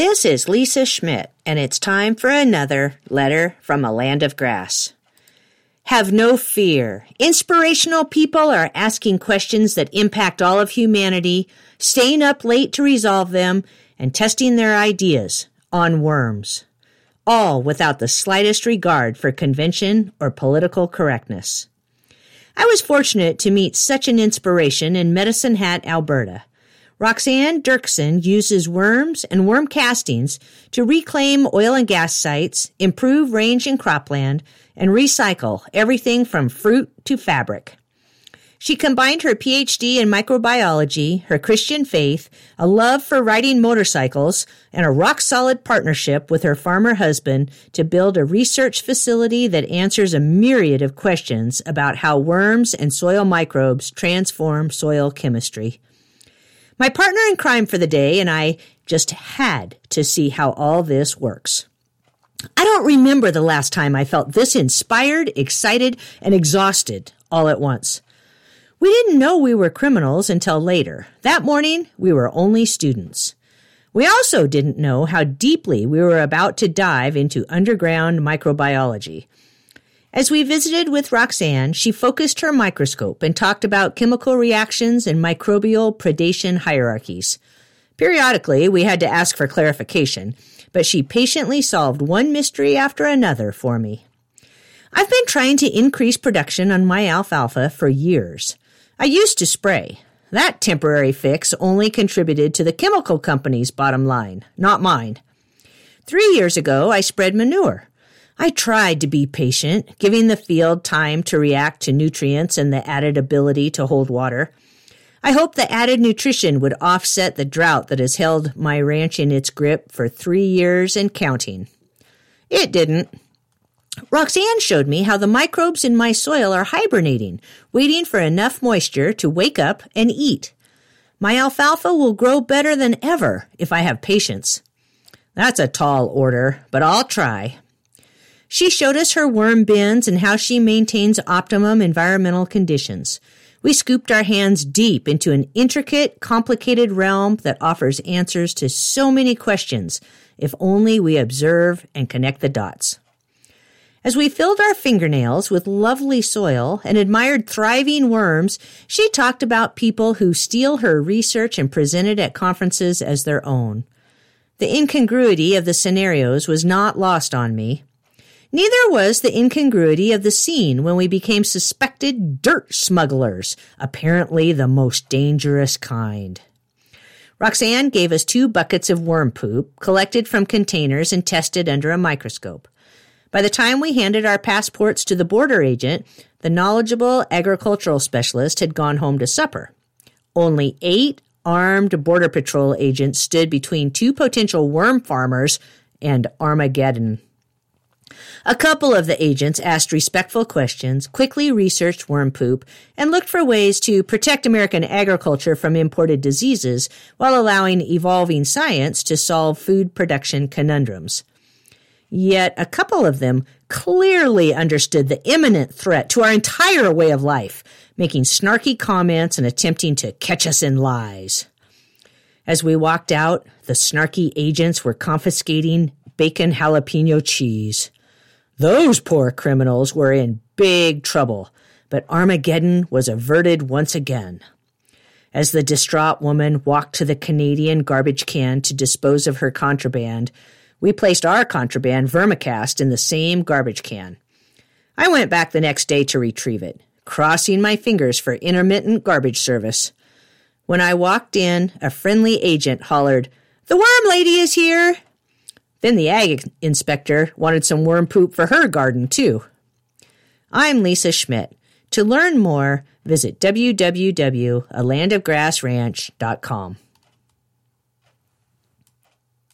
This is Lisa Schmidt, and it's time for another letter from a land of grass. Have no fear. Inspirational people are asking questions that impact all of humanity, staying up late to resolve them, and testing their ideas on worms. All without the slightest regard for convention or political correctness. I was fortunate to meet such an inspiration in Medicine Hat, Alberta. Roxanne Dirksen uses worms and worm castings to reclaim oil and gas sites, improve range and cropland, and recycle everything from fruit to fabric. She combined her PhD in microbiology, her Christian faith, a love for riding motorcycles, and a rock solid partnership with her farmer husband to build a research facility that answers a myriad of questions about how worms and soil microbes transform soil chemistry. My partner in crime for the day and I just had to see how all this works. I don't remember the last time I felt this inspired, excited, and exhausted all at once. We didn't know we were criminals until later. That morning, we were only students. We also didn't know how deeply we were about to dive into underground microbiology. As we visited with Roxanne, she focused her microscope and talked about chemical reactions and microbial predation hierarchies. Periodically, we had to ask for clarification, but she patiently solved one mystery after another for me. I've been trying to increase production on my alfalfa for years. I used to spray. That temporary fix only contributed to the chemical company's bottom line, not mine. Three years ago, I spread manure. I tried to be patient, giving the field time to react to nutrients and the added ability to hold water. I hoped the added nutrition would offset the drought that has held my ranch in its grip for three years and counting. It didn't. Roxanne showed me how the microbes in my soil are hibernating, waiting for enough moisture to wake up and eat. My alfalfa will grow better than ever if I have patience. That's a tall order, but I'll try. She showed us her worm bins and how she maintains optimum environmental conditions. We scooped our hands deep into an intricate, complicated realm that offers answers to so many questions if only we observe and connect the dots. As we filled our fingernails with lovely soil and admired thriving worms, she talked about people who steal her research and present it at conferences as their own. The incongruity of the scenarios was not lost on me. Neither was the incongruity of the scene when we became suspected dirt smugglers, apparently the most dangerous kind. Roxanne gave us two buckets of worm poop collected from containers and tested under a microscope. By the time we handed our passports to the border agent, the knowledgeable agricultural specialist had gone home to supper. Only eight armed Border Patrol agents stood between two potential worm farmers and Armageddon. A couple of the agents asked respectful questions, quickly researched worm poop, and looked for ways to protect American agriculture from imported diseases while allowing evolving science to solve food production conundrums. Yet a couple of them clearly understood the imminent threat to our entire way of life, making snarky comments and attempting to catch us in lies. As we walked out, the snarky agents were confiscating bacon jalapeno cheese. Those poor criminals were in big trouble, but Armageddon was averted once again. As the distraught woman walked to the Canadian garbage can to dispose of her contraband, we placed our contraband vermicast in the same garbage can. I went back the next day to retrieve it, crossing my fingers for intermittent garbage service. When I walked in, a friendly agent hollered, The worm lady is here! Then the ag inspector wanted some worm poop for her garden, too. I'm Lisa Schmidt. To learn more, visit www.alandofgrassranch.com.